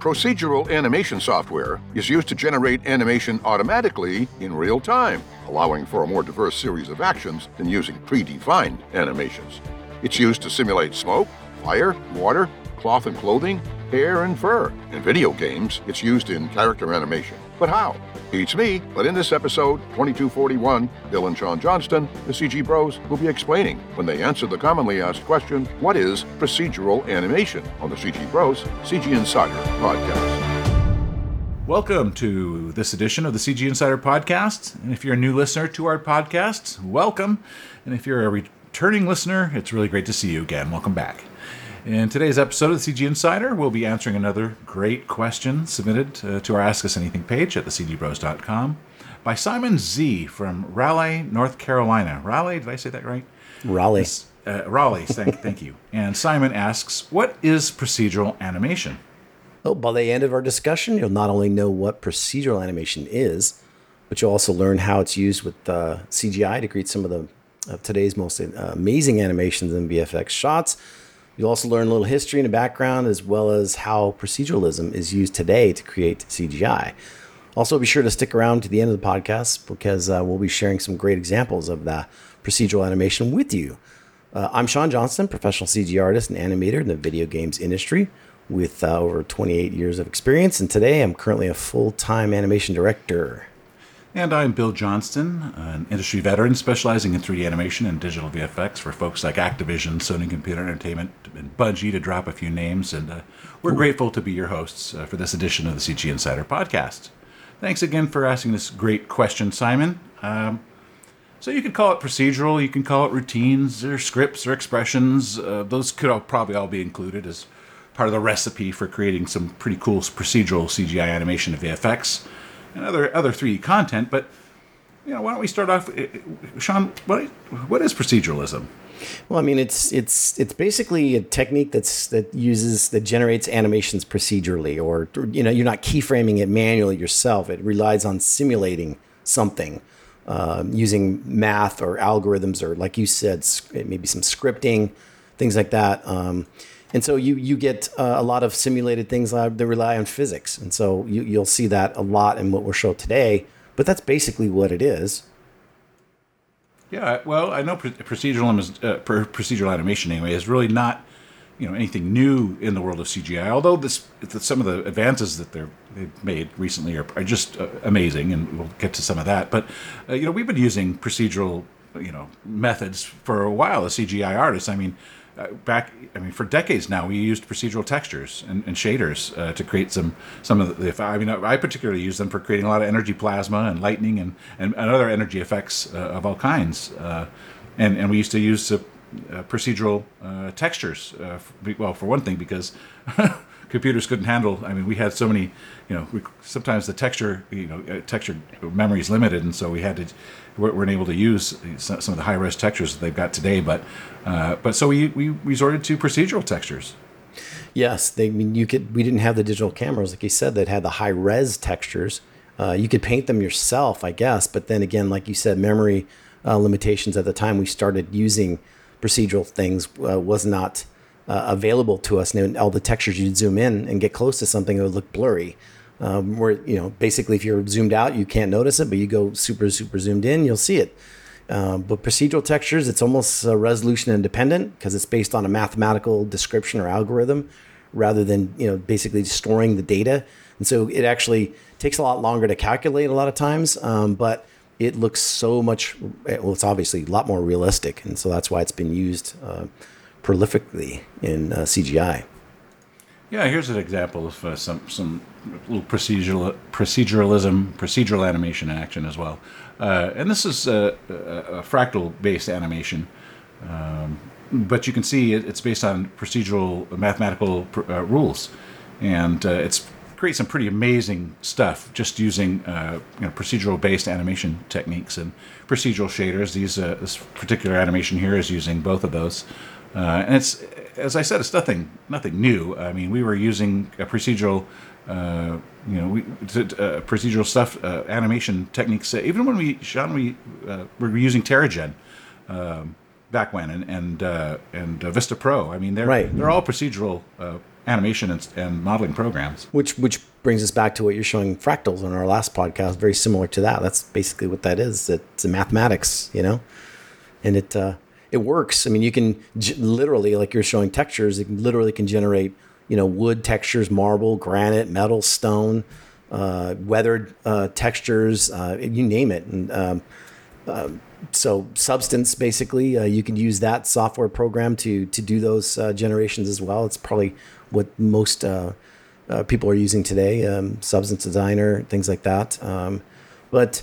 Procedural animation software is used to generate animation automatically in real time, allowing for a more diverse series of actions than using predefined animations. It's used to simulate smoke, fire, water, cloth and clothing, hair and fur. In video games, it's used in character animation. But how? Beats me, but in this episode, 2241, Bill and Sean Johnston, the CG Bros, will be explaining when they answer the commonly asked question, What is procedural animation? on the CG Bros CG Insider podcast. Welcome to this edition of the CG Insider podcast. And if you're a new listener to our podcast, welcome. And if you're a returning listener, it's really great to see you again. Welcome back. In today's episode of the CG Insider, we'll be answering another great question submitted uh, to our Ask Us Anything page at thecgbros.com by Simon Z from Raleigh, North Carolina. Raleigh, did I say that right? Raleigh. Uh, Raleigh, thank, thank you. And Simon asks, What is procedural animation? Oh, by the end of our discussion, you'll not only know what procedural animation is, but you'll also learn how it's used with uh, CGI to create some of the of today's most uh, amazing animations and VFX shots You'll also learn a little history and a background, as well as how proceduralism is used today to create CGI. Also, be sure to stick around to the end of the podcast because uh, we'll be sharing some great examples of the procedural animation with you. Uh, I'm Sean Johnston, professional CG artist and animator in the video games industry with uh, over 28 years of experience, and today I'm currently a full time animation director. And I'm Bill Johnston, an industry veteran specializing in 3D animation and digital VFX for folks like Activision, Sony Computer Entertainment, and Bungie, to drop a few names. And uh, we're Ooh. grateful to be your hosts uh, for this edition of the CG Insider podcast. Thanks again for asking this great question, Simon. Um, so you can call it procedural, you can call it routines, or scripts, or expressions. Uh, those could all, probably all be included as part of the recipe for creating some pretty cool procedural CGI animation of VFX and other other 3D content. But you know, why don't we start off, eh, eh, Sean? What what is proceduralism? Well, I mean, it's it's it's basically a technique that's that uses that generates animations procedurally, or you know, you're not keyframing it manually yourself. It relies on simulating something uh, using math or algorithms, or like you said, maybe some scripting, things like that. Um, and so you you get uh, a lot of simulated things that rely on physics, and so you, you'll see that a lot in what we'll show today. But that's basically what it is. Yeah, well, I know procedural uh, procedural animation anyway is really not you know anything new in the world of CGI. Although this some of the advances that they're they've made recently are, are just uh, amazing, and we'll get to some of that. But uh, you know we've been using procedural you know methods for a while as CGI artists. I mean uh, back, I mean, for decades now, we used procedural textures and, and shaders uh, to create some some of the. I mean, I particularly use them for creating a lot of energy plasma and lightning and and, and other energy effects uh, of all kinds. Uh, and and we used to use uh, procedural textures. well, for one thing, because computers couldn't handle. I mean, we had so many, you know, we, sometimes the texture, you know, texture memory is limited, and so we had to weren't able to use some of the high res textures that they've got today. But uh, but so we we resorted to procedural textures. Yes, they I mean you could. We didn't have the digital cameras, like you said, that had the high res textures. Uh, you could paint them yourself, I guess. But then again, like you said, memory uh, limitations at the time we started using procedural things uh, was not uh, available to us. And all the textures you'd zoom in and get close to something, it would look blurry. Um, where you know basically if you're zoomed out, you can't notice it, but you go super super zoomed in, you'll see it. Um, but procedural textures, it's almost uh, resolution independent because it's based on a mathematical description or algorithm rather than you know basically storing the data. And so it actually takes a lot longer to calculate a lot of times, um, but it looks so much. Well, it's obviously a lot more realistic, and so that's why it's been used. Uh, prolifically in uh, CGI. Yeah, here's an example of uh, some some little procedural proceduralism, procedural animation in action as well. Uh, and this is a, a, a fractal-based animation, um, but you can see it, it's based on procedural mathematical pr- uh, rules, and uh, it's creates some pretty amazing stuff just using uh, you know, procedural-based animation techniques and procedural shaders. These this particular animation here is using both of those. Uh, and it's, as I said, it's nothing nothing new. I mean, we were using a procedural, uh, you know, we, uh, procedural stuff, uh, animation techniques. Uh, even when we, Sean, we uh, were using Terragen um, back when, and and and Vista Pro. I mean, they're right. they're all procedural animation and, and modeling programs. Which which brings us back to what you're showing fractals on our last podcast. Very similar to that. That's basically what that is. It's mathematics, you know, and it uh, it works. I mean, you can literally, like you're showing textures, it literally can generate you know wood textures, marble, granite, metal, stone, uh, weathered uh, textures, uh, you name it, and um, um, so substance basically uh, you can use that software program to to do those uh, generations as well. It's probably what most uh people are using today um, substance designer things like that. Um, but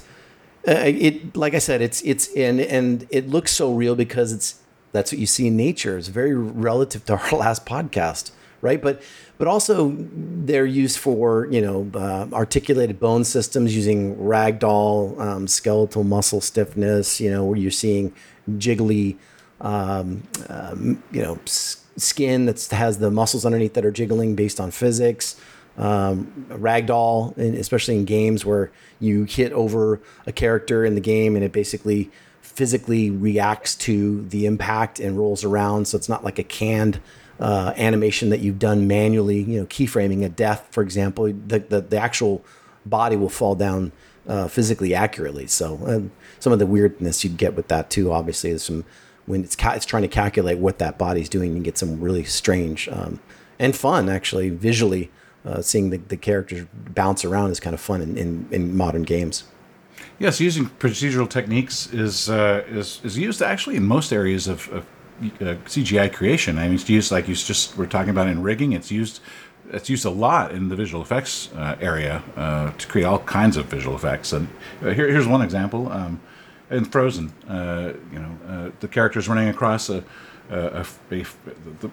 uh, it like i said it's it's and and it looks so real because it's that's what you see in nature. It's very relative to our last podcast right? But but also they're used for you know uh, articulated bone systems using ragdoll um, skeletal muscle stiffness you know where you're seeing jiggly um, um, you know s- skin that has the muscles underneath that are jiggling based on physics um, ragdoll especially in games where you hit over a character in the game and it basically physically reacts to the impact and rolls around so it's not like a canned uh, animation that you've done manually, you know, keyframing a death, for example, the, the, the actual body will fall down uh, physically accurately. So um, some of the weirdness you'd get with that too, obviously, is some when it's ca- it's trying to calculate what that body's doing, you get some really strange um, and fun actually visually. Uh, seeing the, the characters bounce around is kind of fun in, in, in modern games. Yes, using procedural techniques is uh, is is used actually in most areas of, of uh, CGI creation. I mean, it's used like you just were talking about in rigging. It's used it's used a lot in the visual effects uh, area uh, to create all kinds of visual effects. And uh, here, here's one example. Um, in Frozen, uh, you know, the characters running across a a, a,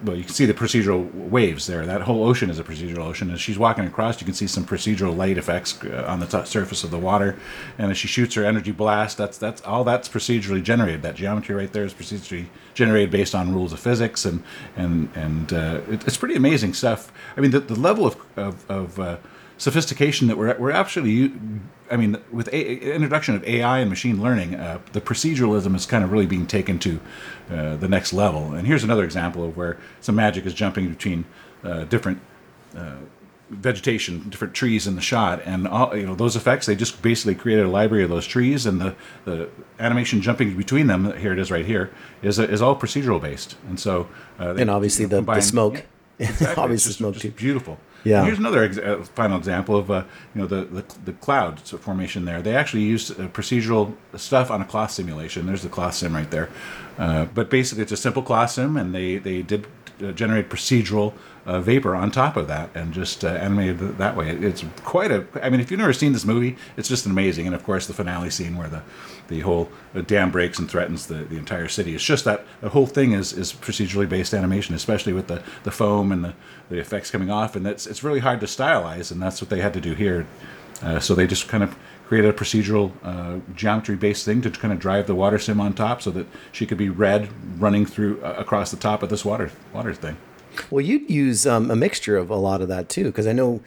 well, you can see the procedural waves there. That whole ocean is a procedural ocean. As she's walking across, you can see some procedural light effects uh, on the t- surface of the water. And as she shoots her energy blast, that's that's all that's procedurally generated. That geometry right there is procedurally generated based on rules of physics, and and and uh, it, it's pretty amazing stuff. I mean, the, the level of of, of uh, sophistication that we're we're actually I mean with a, introduction of AI and machine learning uh, the proceduralism is kind of really being taken to uh, the next level. And here's another example of where some magic is jumping between uh, different uh, vegetation different trees in the shot. And all, you know those effects they just basically created a library of those trees and the, the animation jumping between them here it is right here is, is all procedural based. And so uh, and obviously the, combine, the smoke yeah, Exactly. Obviously, just, smoke just. Beautiful. Yeah. And here's another ex- uh, final example of uh, you know the, the the cloud formation there. They actually used uh, procedural stuff on a cloth simulation. There's the cloth sim right there. Uh, but basically, it's a simple cloth sim, and they they did generate procedural uh, vapor on top of that and just uh, animated it that way. It's quite a. I mean, if you've never seen this movie, it's just amazing. And of course, the finale scene where the the whole dam breaks and threatens the, the entire city. It's just that the whole thing is is procedurally based animation, especially with the, the foam and the, the effects coming off. And it's it's really hard to stylize, and that's what they had to do here. Uh, so they just kind of created a procedural uh, geometry based thing to kind of drive the water sim on top so that she could be red running through uh, across the top of this water water thing. Well, you'd use um, a mixture of a lot of that too, because I know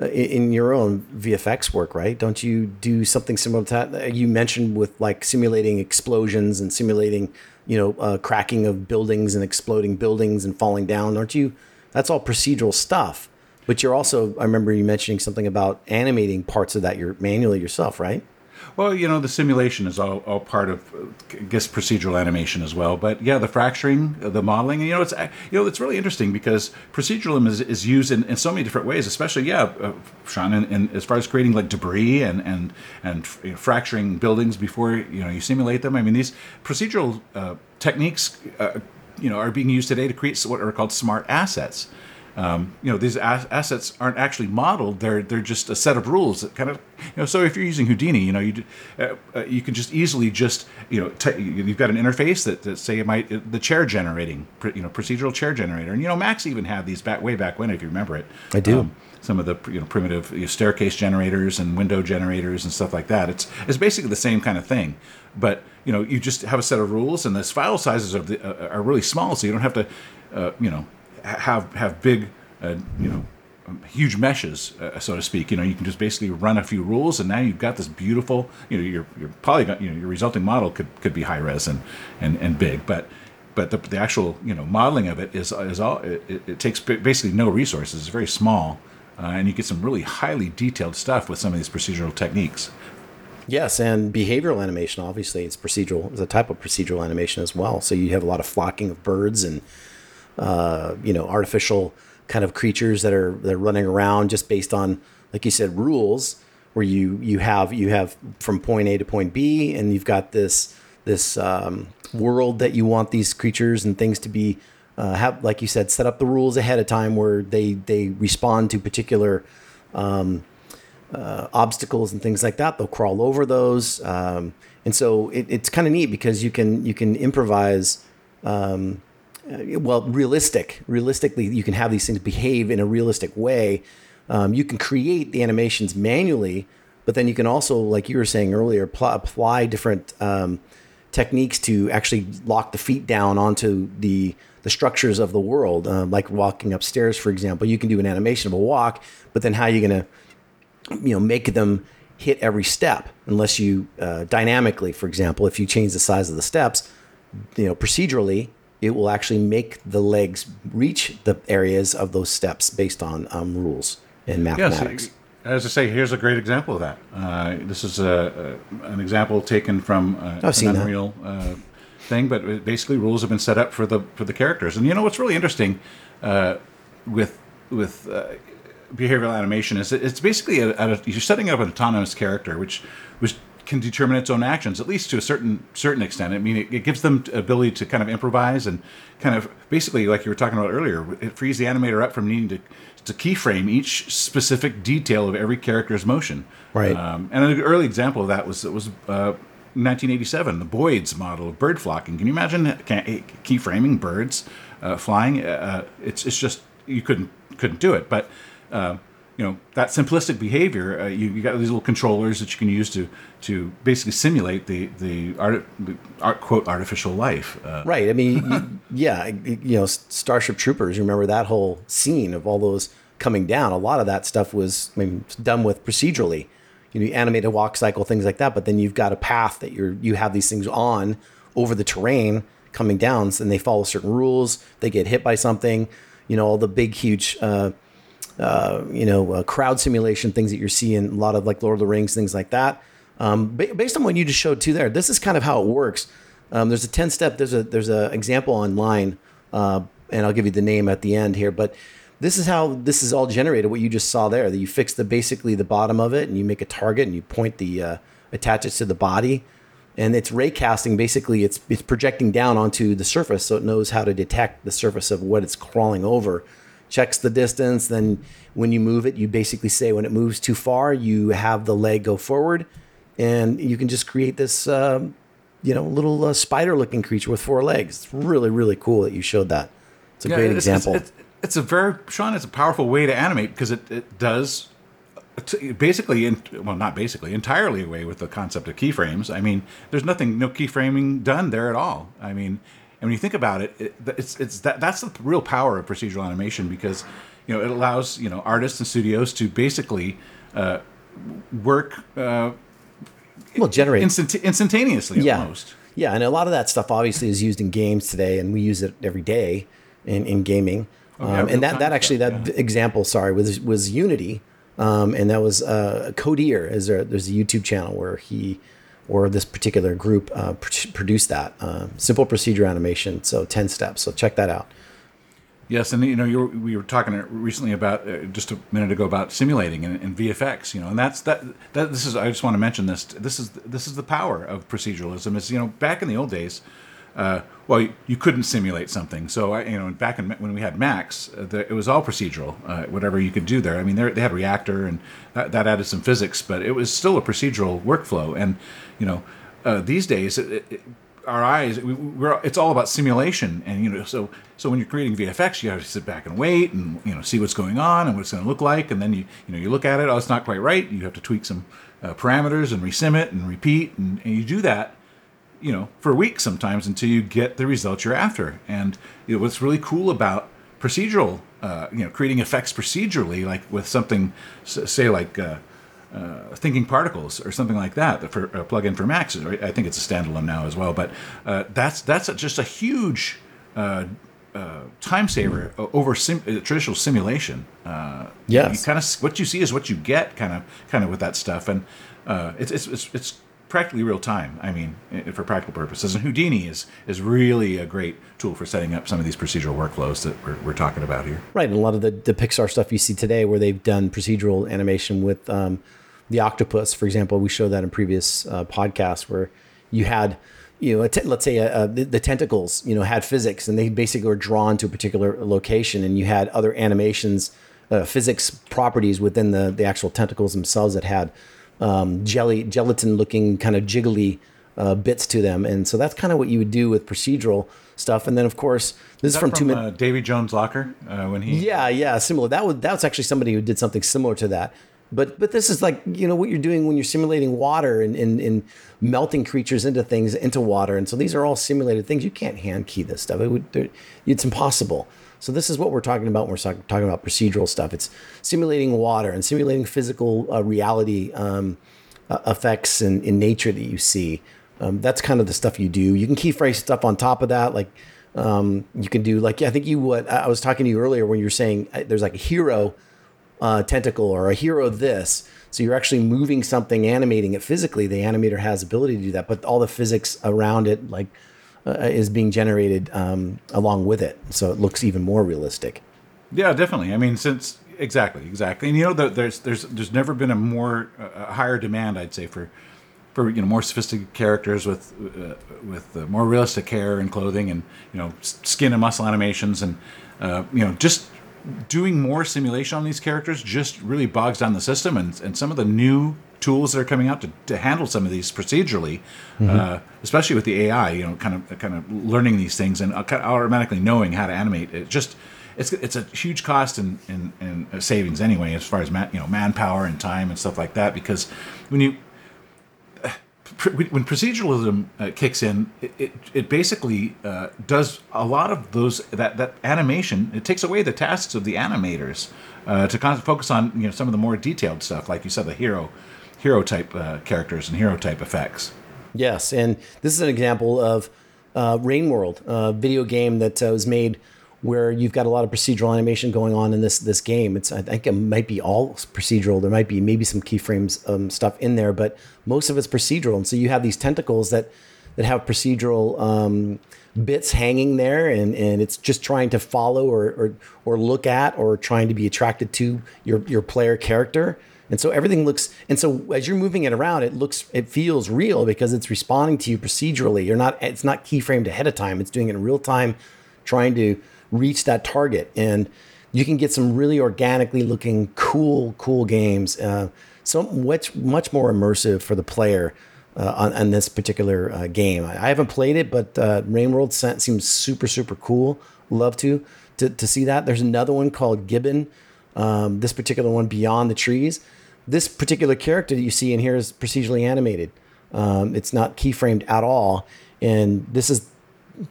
uh, in, in your own VFX work, right? Don't you do something similar to that? Uh, you mentioned with like simulating explosions and simulating, you know, uh, cracking of buildings and exploding buildings and falling down. Aren't you? That's all procedural stuff. But you're also, I remember you mentioning something about animating parts of that you're manually yourself, right? Well, you know, the simulation is all, all part of, I guess, procedural animation as well. But yeah, the fracturing, the modeling, and you know, it's you know, it's really interesting because proceduralism is, is used in, in so many different ways. Especially, yeah, uh, Sean, in, as far as creating like debris and and and you know, fracturing buildings before you know you simulate them. I mean, these procedural uh, techniques, uh, you know, are being used today to create what are called smart assets. Um, you know, these assets aren't actually modeled; they're they're just a set of rules that kind of you know. So if you're using Houdini, you know, you uh, uh, you can just easily just you know t- you've got an interface that, that say it might the chair generating you know procedural chair generator, and you know Max even had these back way back when if you remember it. I do. Um, some of the you know primitive you know, staircase generators and window generators and stuff like that. It's it's basically the same kind of thing, but you know you just have a set of rules, and the file sizes are the, uh, are really small, so you don't have to uh, you know have have big, uh, you know, huge meshes, uh, so to speak. You know, you can just basically run a few rules, and now you've got this beautiful. You know, your your polygon, you know, your resulting model could could be high res and and and big, but but the, the actual you know modeling of it is is all it, it, it takes basically no resources. It's very small, uh, and you get some really highly detailed stuff with some of these procedural techniques. Yes, and behavioral animation, obviously, it's procedural. It's a type of procedural animation as well. So you have a lot of flocking of birds and, uh, you know, artificial kind of creatures that are that are running around just based on, like you said, rules. Where you you have you have from point A to point B, and you've got this this um, world that you want these creatures and things to be uh, have, like you said, set up the rules ahead of time where they they respond to particular. Um, uh, obstacles and things like that. They'll crawl over those, um, and so it, it's kind of neat because you can you can improvise. Um, well, realistic. Realistically, you can have these things behave in a realistic way. Um, you can create the animations manually, but then you can also, like you were saying earlier, pl- apply different um, techniques to actually lock the feet down onto the the structures of the world, uh, like walking upstairs, for example. You can do an animation of a walk, but then how are you going to you know make them hit every step unless you uh, dynamically for example if you change the size of the steps you know procedurally it will actually make the legs reach the areas of those steps based on um, rules and mathematics yes, as I say, here's a great example of that. Uh, this is a, a, an example taken from uh, I've an. Unreal uh, thing, but basically rules have been set up for the for the characters. And you know what's really interesting uh, with with uh, behavioral animation is it's basically a, a, you're setting up an autonomous character, which which can determine its own actions at least to a certain certain extent. I mean, it, it gives them ability to kind of improvise and kind of basically, like you were talking about earlier, it frees the animator up from needing to to keyframe each specific detail of every character's motion. Right. Um, and an early example of that was it was. Uh, 1987, the Boids model of bird flocking. Can you imagine keyframing birds uh, flying? Uh, it's it's just you couldn't couldn't do it. But uh, you know that simplistic behavior. Uh, you, you got these little controllers that you can use to to basically simulate the the art, the art quote artificial life. Uh, Right. I mean, you, yeah, you know, Starship Troopers. Remember that whole scene of all those coming down? A lot of that stuff was I mean, done with procedurally. You know, you animate a walk cycle, things like that. But then you've got a path that you're you have these things on over the terrain coming down, and they follow certain rules. They get hit by something. You know, all the big, huge. Uh, uh, you know, uh, crowd simulation things that you're seeing, a lot of like Lord of the Rings, things like that. Um, ba- based on what you just showed too there, this is kind of how it works. Um, there's a 10 step, there's a, there's a example online, uh, and I'll give you the name at the end here, but this is how this is all generated. What you just saw there, that you fix the, basically the bottom of it and you make a target and you point the, uh, attach it to the body and it's ray casting. Basically it's, it's projecting down onto the surface. So it knows how to detect the surface of what it's crawling over checks the distance. Then when you move it, you basically say when it moves too far, you have the leg go forward, and you can just create this, um, you know, little uh, spider-looking creature with four legs. It's really really cool that you showed that. It's a Yeah, great it's- example. It's, it's, it's a very Sean. It's a powerful way to animate because it, it does basically, in, well, not basically, entirely away with the concept of keyframes. I mean, there's nothing, no keyframing done there at all. I mean, and when you think about it, it it's it's that that's the real power of procedural animation because you know it allows you know artists and studios to basically uh, work uh, well, generate instant- instantaneously yeah. almost. Yeah, and a lot of that stuff obviously is used in games today, and we use it every day in, in gaming. Oh, yeah, um, and that, that actually that example, sorry, was was Unity, um, and that was uh, Codeer. Is there? There's a YouTube channel where he or this particular group uh, pr- produced that uh, simple procedure animation. So ten steps. So check that out. Yes, and you know, you were, we were talking recently about uh, just a minute ago about simulating and, and VFX. You know, and that's that. That this is. I just want to mention this. This is this is the power of proceduralism. Is you know, back in the old days, uh, well, you, you couldn't simulate something. So I, you know, back in when we had Max, uh, the, it was all procedural. Uh, whatever you could do there. I mean, they had Reactor, and that, that added some physics, but it was still a procedural workflow. And you know, uh, these days. It, it, our eyes we, we're it's all about simulation and you know so so when you're creating vfx you have to sit back and wait and you know see what's going on and what it's going to look like and then you you know you look at it oh it's not quite right you have to tweak some uh, parameters and resim it and repeat and, and you do that you know for weeks sometimes until you get the results you're after and you know, what's really cool about procedural uh, you know creating effects procedurally like with something say like uh, uh, thinking particles or something like that for a plugin for Max. Right? I think it's a standalone now as well. But uh, that's that's just a huge uh, uh, time saver over sim- uh, traditional simulation. Uh, Yes. you kind of what you see is what you get, kind of kind of with that stuff, and uh, it's, it's it's it's practically real time. I mean, for practical purposes, and Houdini is is really a great tool for setting up some of these procedural workflows that we're, we're talking about here. Right, and a lot of the, the Pixar stuff you see today, where they've done procedural animation with um, the octopus, for example, we showed that in previous uh, podcasts, where you had, you know, a let's say uh, the, the tentacles, you know, had physics, and they basically were drawn to a particular location, and you had other animations, uh, physics properties within the the actual tentacles themselves that had um, jelly gelatin looking kind of jiggly uh, bits to them, and so that's kind of what you would do with procedural stuff, and then of course this is, Is from, that two from minutes. uh, Davy Jones Locker uh, when he Yeah, yeah, similar. That was that's actually somebody who did something similar to that. But but this is like you know what you're doing when you're simulating water and, and, and melting creatures into things into water, and so these are all simulated things. You can't hand key this stuff. It would it's impossible. So this is what we're talking about when we're talking about procedural stuff. It's simulating water and simulating physical uh, reality um, uh, effects in, in nature that you see. Um, that's kind of the stuff you do. You can keyframe stuff on top of that, like um, you can do like I think you what I was talking to you earlier when you were saying uh, there's like a hero uh, tentacle or a hero this. So you're actually moving something, animating it physically. The animator has ability to do that, but all the physics around it like uh, is being generated um, along with it, so it looks even more realistic. Yeah, definitely. I mean, since exactly, exactly, and you know, there- there's there's there's never been a more uh, higher demand, I'd say, for for you know more sophisticated characters with uh, with uh, more realistic hair and clothing, and you know skin and muscle animations, and uh, you know just doing more simulation on these characters just really bogs down the system, and and some of the new tools that are coming out to, to handle some of these procedurally, uh, especially with the AI, you know, kind of kind of learning these things and uh, kind of automatically knowing how to animate it. Just it's it's a huge cost and in, in, in savings anyway, as far as man, you know manpower and time and stuff like that. Because when you when proceduralism uh, kicks in, it, it, it basically uh, does a lot of those that, that animation. It takes away the tasks of the animators uh, to con- focus on you know some of the more detailed stuff, like you said, the hero hero type uh, characters and hero type effects. Yes, and this is an example of uh, Rain World, a video game that uh, was made where you've got a lot of procedural animation going on in this this game. It's I think it might be all procedural. There might be maybe some keyframes um, stuff in there, but most of it's procedural. And so you have these tentacles that that have procedural um, bits hanging there, and, and it's just trying to follow or, or or look at or trying to be attracted to your your player character. And so everything looks, and so as you're moving it around, it looks, it feels real because it's responding to you procedurally. You're not, it's not keyframed ahead of time. It's doing it in real time, trying to reach that target. And you can get some really organically looking, cool, cool games. Uh, so much, much more immersive for the player uh, on, on this particular uh, game. I, I haven't played it, but uh, Rain World se- seems super, super cool. Love to, to to see that. There's another one called Gibbon. Um, this particular one, Beyond the Trees. This particular character that you see in here is procedurally animated. Um, it's not keyframed at all, and this is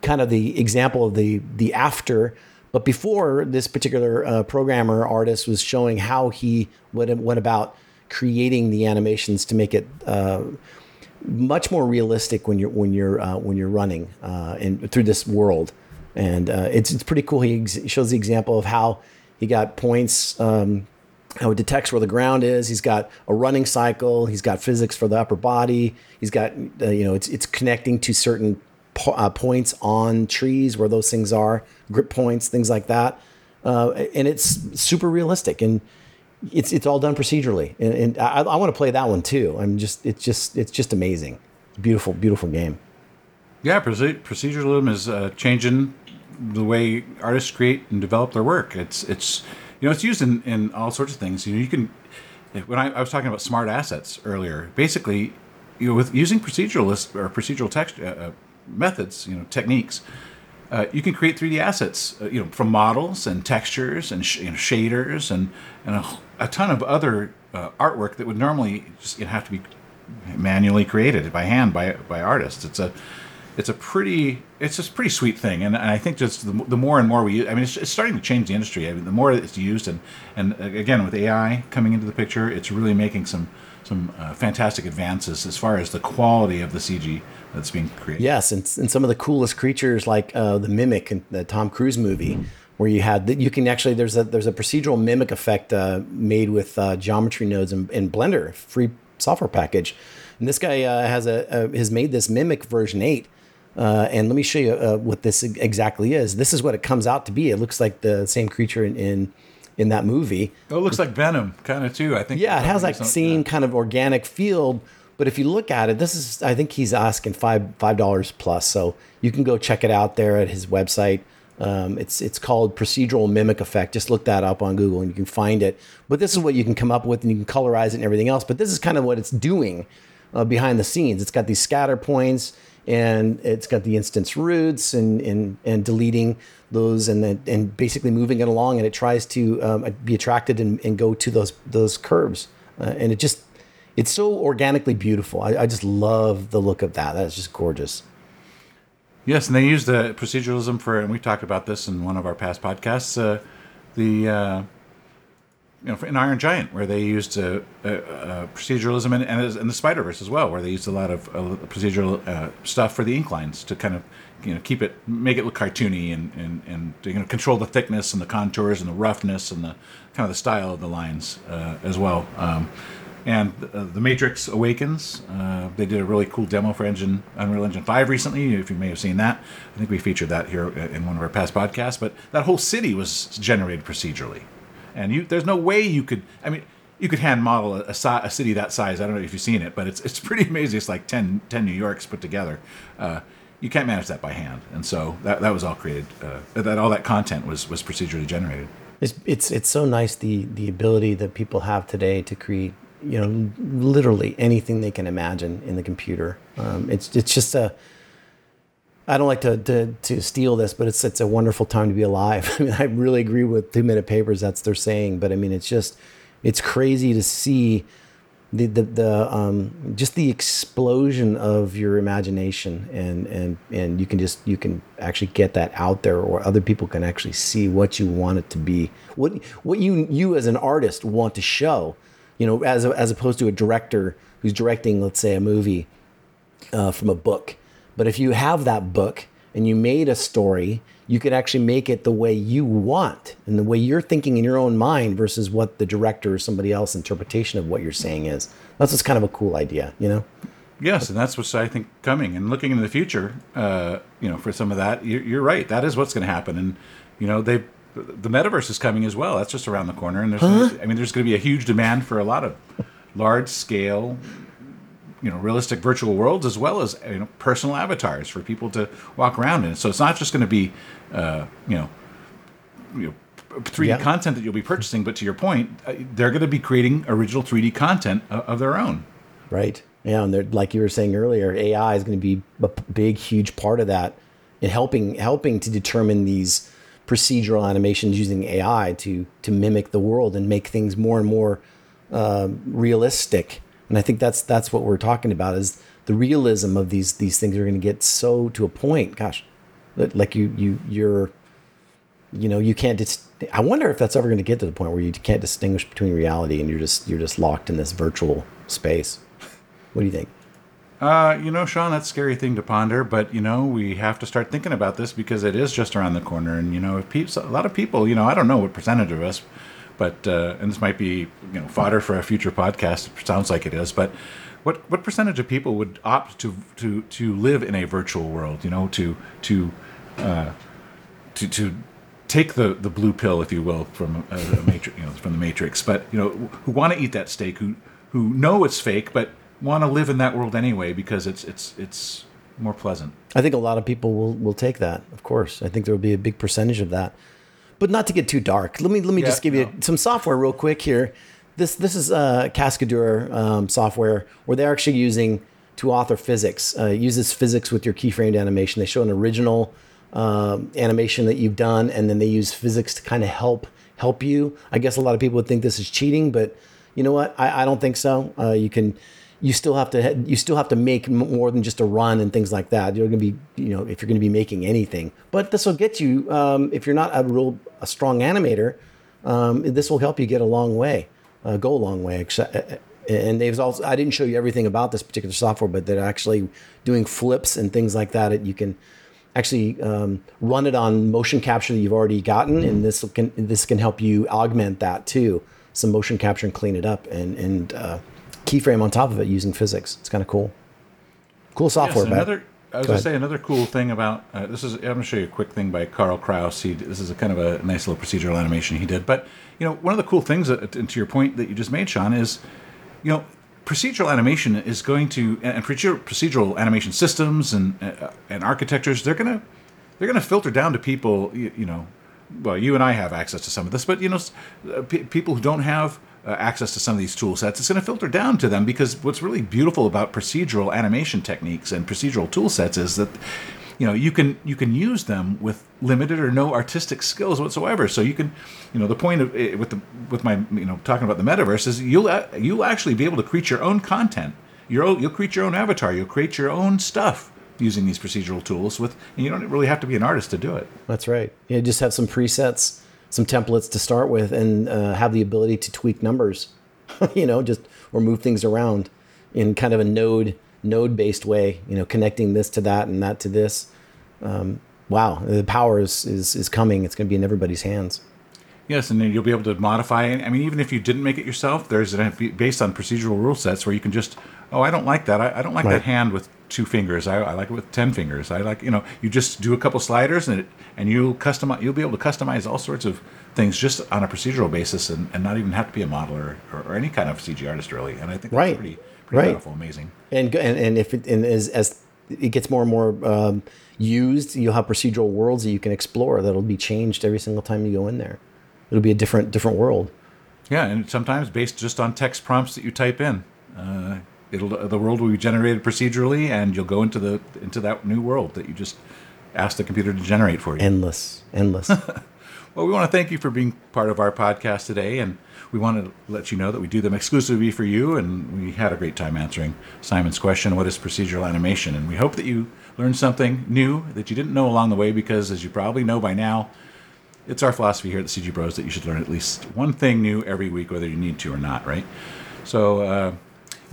kind of the example of the the after. But before this particular uh, programmer artist was showing how he went, went about creating the animations to make it uh, much more realistic when you're when you're uh, when you're running uh, and through this world, and uh, it's it's pretty cool. He ex- shows the example of how he got points, um, how it detects where the ground is. He's got a running cycle. He's got physics for the upper body. He's got uh, you know it's it's connecting to certain po- uh, points on trees where those things are, grip points, things like that, uh, and it's super realistic and it's it's all done procedurally, and, and I, I want to play that one too. I'm just it's just it's just amazing, beautiful beautiful game. Yeah, proceduralism is uh, changing the way artists create and develop their work. It's it's you know it's used in, in all sorts of things. You know, you can when I, I was talking about smart assets earlier, basically, you know, with using proceduralist or procedural text uh, uh, methods, you know, techniques, uh, you can create 3D assets, uh, you know, from models and textures and sh- you know, shaders and and a, a ton of other uh, artwork that would normally just you know, have to be manually created by hand by by artists. It's a it's a pretty it's just a pretty sweet thing. And, and i think just the, the more and more we use, i mean it's, it's starting to change the industry. I mean, the more it's used and and uh, again with ai coming into the picture it's really making some some uh, fantastic advances as far as the quality of the cg that's being created. Yes, and, and some of the coolest creatures like uh, the mimic in the Tom Cruise movie, where you had that you can actually there's a there's a procedural mimic effect uh, made with uh, geometry nodes in, in Blender, free software package, and this guy uh, has a, a has made this mimic version eight. Uh, and let me show you uh, what this exactly is. This is what it comes out to be. It looks like the same creature in in, in that movie. oh it looks like venom kind of too i think Yeah, it has that same kind of organic feel. But if you look at it, this is I think he's asking five five dollars plus. So you can go check it out there at his website. Um, it's it's called procedural mimic effect. Just look that up on Google and you can find it. But this is what you can come up with and you can colorize it and everything else. But this is kind of what it's doing uh, behind the scenes. It's got these scatter points and it's got the instance roots and and, and deleting those and then and basically moving it along and it tries to um, be attracted and, and go to those those curves uh, and it just it's so organically beautiful. I, I just love the look of that. That's just gorgeous. Yes, and they use the proceduralism for, and we talked about this in one of our past podcasts. Uh, the uh, you know in Iron Giant, where they used uh, uh, uh, proceduralism, and, and the Spider Verse as well, where they used a lot of uh, procedural uh, stuff for the ink lines to kind of you know keep it, make it look cartoony, and and and you know control the thickness and the contours and the roughness and the kind of the style of the lines as well. Um, and the Matrix Awakens, they did a really cool demo for Engine Unreal Engine 5 recently. If you may have seen that, I think we featured that here in one of our past podcasts. But that whole city was generated procedurally, and you there's no way you could. I mean, you could hand model a, a, a city that size. I don't know if you've seen it, but it's it's pretty amazing. It's like 10, 10 New Yorks put together. Uh, you can't manage that by hand, and so that, that was all created. Uh, that all that content was was procedurally generated. It's it's it's so nice the the ability that people have today to create you know literally anything they can imagine in the computer. Um, it's it's just a I don't like to, to to steal this, but it's it's a wonderful time to be alive. I mean, I really agree with two minute papers. That's they're saying, but I mean, it's just it's crazy to see the the, the um, just the explosion of your imagination, and and and you can just you can actually get that out there, or other people can actually see what you want it to be, what what you you as an artist want to show, you know, as as opposed to a director who's directing, let's say, a movie uh, from a book. But if you have that book and you made a story, you could actually make it the way you want and the way you're thinking in your own mind versus what the director or somebody else interpretation of what you're saying is. That's just kind of a cool idea, you know? Yes, and that's what's I think coming and looking into the future. Uh, you know, for some of that, you're, you're right. That is what's going to happen, and you know, they the metaverse is coming as well. That's just around the corner, and there's I mean, there's going to be a huge demand for a lot of large scale, you know, realistic virtual worlds as well as you know personal avatars for people to walk around in. So it's not just going to be, uh, you know, you know. 3D Yeah. content that you'll be purchasing, but to your point, uh, they're going to be creating original 3D content of, of their own. Right. Yeah, and they're like you were saying earlier, AI is going to be a big, huge part of that in helping helping to determine these procedural animations using AI to to mimic the world and make things more and more um realistic. And I think that's that's what we're talking about is the realism of these these things are going to get so to a point. Gosh, like you you you're you know you can't dis- i wonder if that's ever going to get to the point where you can't distinguish between reality and you're just you're just locked in this virtual space what do you think Uh, you know, Sean, that's a scary thing to ponder, but you know, we have to start thinking about this because it is just around the corner. And you know, if people, a lot of people, you know, I don't know what percentage of us, but uh, and this might be you know fodder for a future podcast. It sounds like it is, but what what percentage of people would opt to to to live in a virtual world? You know, to to uh, to to take the the blue pill, if you will, from a, a matrix, you know, from the Matrix, but you know, who want to eat that steak, who who know it's fake, but want to live in that world anyway because it's it's it's more pleasant. i think a lot of people will will take that of course i think there will be a big percentage of that but not to get too dark. Let me let me Yeah, just give you no. some software real quick here. This this is uh cascadeur um, software where they're actually using to author physics. Uh, uses physics with your keyframed animation. They show an original um, animation that you've done and then they use physics to kind of help help you. I guess a lot of people would think this is cheating but you know what? I, I don't think so. Uh, you can you still have to you still have to make more than just a run and things like that. You're going to be you know if you're going to be making anything, but this will get you um, if you're not a real a strong animator. Um, this will help you get a long way, uh, go a long way. And they've also I didn't show you everything about this particular software, but they're actually doing flips and things like that. You can actually um, run it on motion capture that you've already gotten, and this can this can help you augment that too. Some motion capture and clean it up and and uh, keyframe on top of it using physics. It's kind of cool. Cool software. Yes, another, I was going to say another cool thing about uh, this is I'm going to show you a quick thing by Karl Kraus. He this is a kind of a nice little procedural animation he did. But you know, one of the cool things, that, and to your point that you just made, Sean, is you know procedural animation is going to and procedural animation systems and uh, and architectures they're going to they're going to filter down to people you, you, know well you and I have access to some of this but you know uh, p- people who don't have uh, access to some of these tool sets it's going to filter down to them because what's really beautiful about procedural animation techniques and procedural tool sets is that you know you can you can use them with limited or no artistic skills whatsoever. So you can you know the point of eh, with the with my you know talking about the metaverse is you'll you'll actually be able to create your own content. You'll you'll create your own avatar. You'll create your own stuff using these procedural tools with and you don't really have to be an artist to do it. That's right. You just have some presets some templates to start with and uh, have the ability to tweak numbers you know just or move things around in kind of a node node based way, you know, connecting this to that and that to this. Um, wow, the power is, is, is coming. It's going to be in everybody's hands. Yes, and then you'll be able to modify. It. I mean, even if you didn't make it yourself, there's an, based on procedural rule sets where you can just, oh, I don't like that. I, I don't like right. that hand with two fingers. I, I, like it with ten fingers. I like, you know, you just do a couple sliders and it, and you'll customize. You'll be able to customize all sorts of things just on a procedural basis, and, and not even have to be a modeler or, or any kind of CG artist really. And I think that's right. pretty Pretty right. powerful, amazing. And and, and if it, and as as it gets more and more um, used, you'll have procedural worlds that you can explore that'll be changed every single time you go in there. It'll be a different different world. Yeah, and sometimes based just on text prompts that you type in. Uh, it'll the world will be generated procedurally, and you'll go into the into that new world that you just asked the computer to generate for you. Endless, endless. well, we want to thank you for being part of our podcast today, and we want to let you know that we do them exclusively for you, and we had a great time answering Simon's question what is procedural animation? And we hope that you learned something new that you didn't know along the way, because as you probably know by now, it's our philosophy here at the CG Bros that you should learn at least one thing new every week, whether you need to or not, right? So, uh,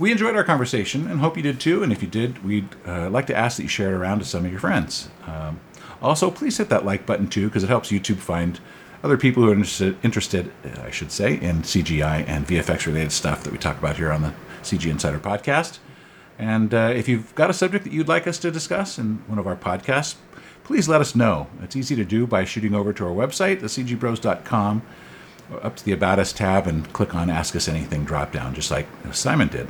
we enjoyed our conversation and hope you did too. And if you did, we'd uh, like to ask that you share it around to some of your friends. Um, also, please hit that like button too, because it helps YouTube find other people who are interested, interested, uh, I should say, in CGI and VFX related stuff that we talk about here on the CG Insider podcast. And uh, if you've got a subject that you'd like us to discuss in one of our podcasts, please let us know. It's easy to do by shooting over to our website, thecgbros.com, up to the About Us tab, and click on Ask Us Anything drop down, just like Simon did.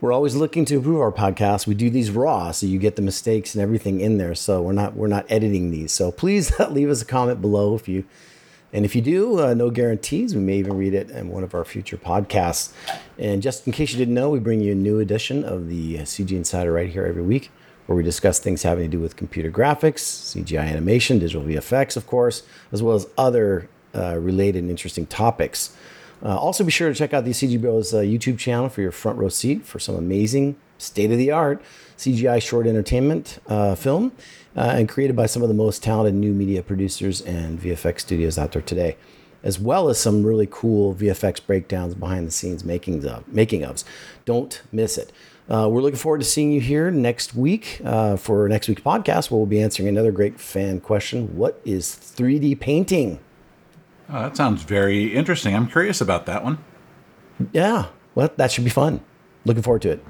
We're always looking to improve our podcast. We do these raw, so you get the mistakes and everything in there. So we're not we're not editing these. So please leave us a comment below if you and if you do, uh, no guarantees. We may even read it in one of our future podcasts. And just in case you didn't know, we bring you a new edition of the CG Insider right here every week, where we discuss things having to do with computer graphics, CGI animation, digital VFX, of course, as well as other uh, related and interesting topics. Uh, also, be sure to check out the CG Bros uh, YouTube channel for your front row seat for some amazing, state of the art CGI short entertainment uh, film uh, and created by some of the most talented new media producers and VFX studios out there today, as well as some really cool VFX breakdowns behind the scenes makings of, making ofs. Don't miss it. Uh, we're looking forward to seeing you here next week uh, for next week's podcast, where we'll be answering another great fan question What is 3D painting? Oh, that sounds very interesting. I'm curious about that one. Yeah, well, that should be fun. Looking forward to it.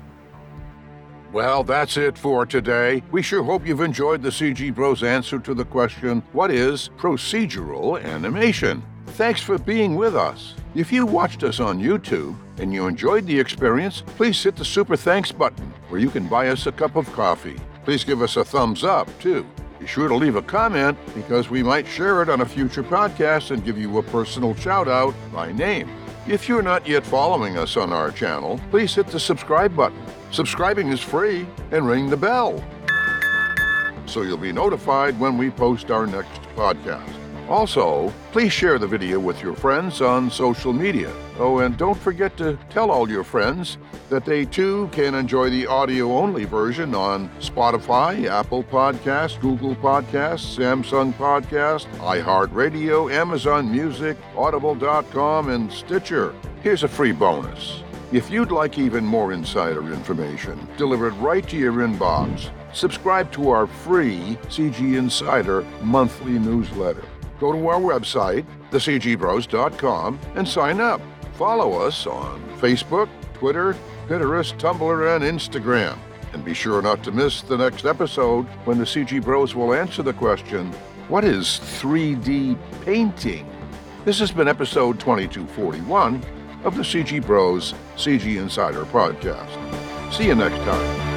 Well, that's it for today. We sure hope you've enjoyed the CG Bros answer to the question what is procedural animation? Thanks for being with us. If you watched us on YouTube and you enjoyed the experience, please hit the super thanks button where you can buy us a cup of coffee. Please give us a thumbs up, too. Be sure to leave a comment because we might share it on a future podcast and give you a personal shout out by name. If you're not yet following us on our channel, please hit the subscribe button. Subscribing is free and ring the bell so you'll be notified when we post our next podcast. Also, please share the video with your friends on social media. Oh, and don't forget to tell all your friends that they too can enjoy the audio only version on Spotify, Apple Podcasts, Google Podcasts, Samsung Podcast, iHeartRadio, Amazon Music, Audible.com, and Stitcher. Here's a free bonus. If you'd like even more insider information delivered right to your inbox, subscribe to our free CG Insider monthly newsletter. Go to our website, thecgbros.com, and sign up. Follow us on Facebook, Twitter, Pinterest, Tumblr, and Instagram. And be sure not to miss the next episode when the CG Bros will answer the question What is 3D painting? This has been episode 2241 of the CG Bros CG Insider podcast. See you next time.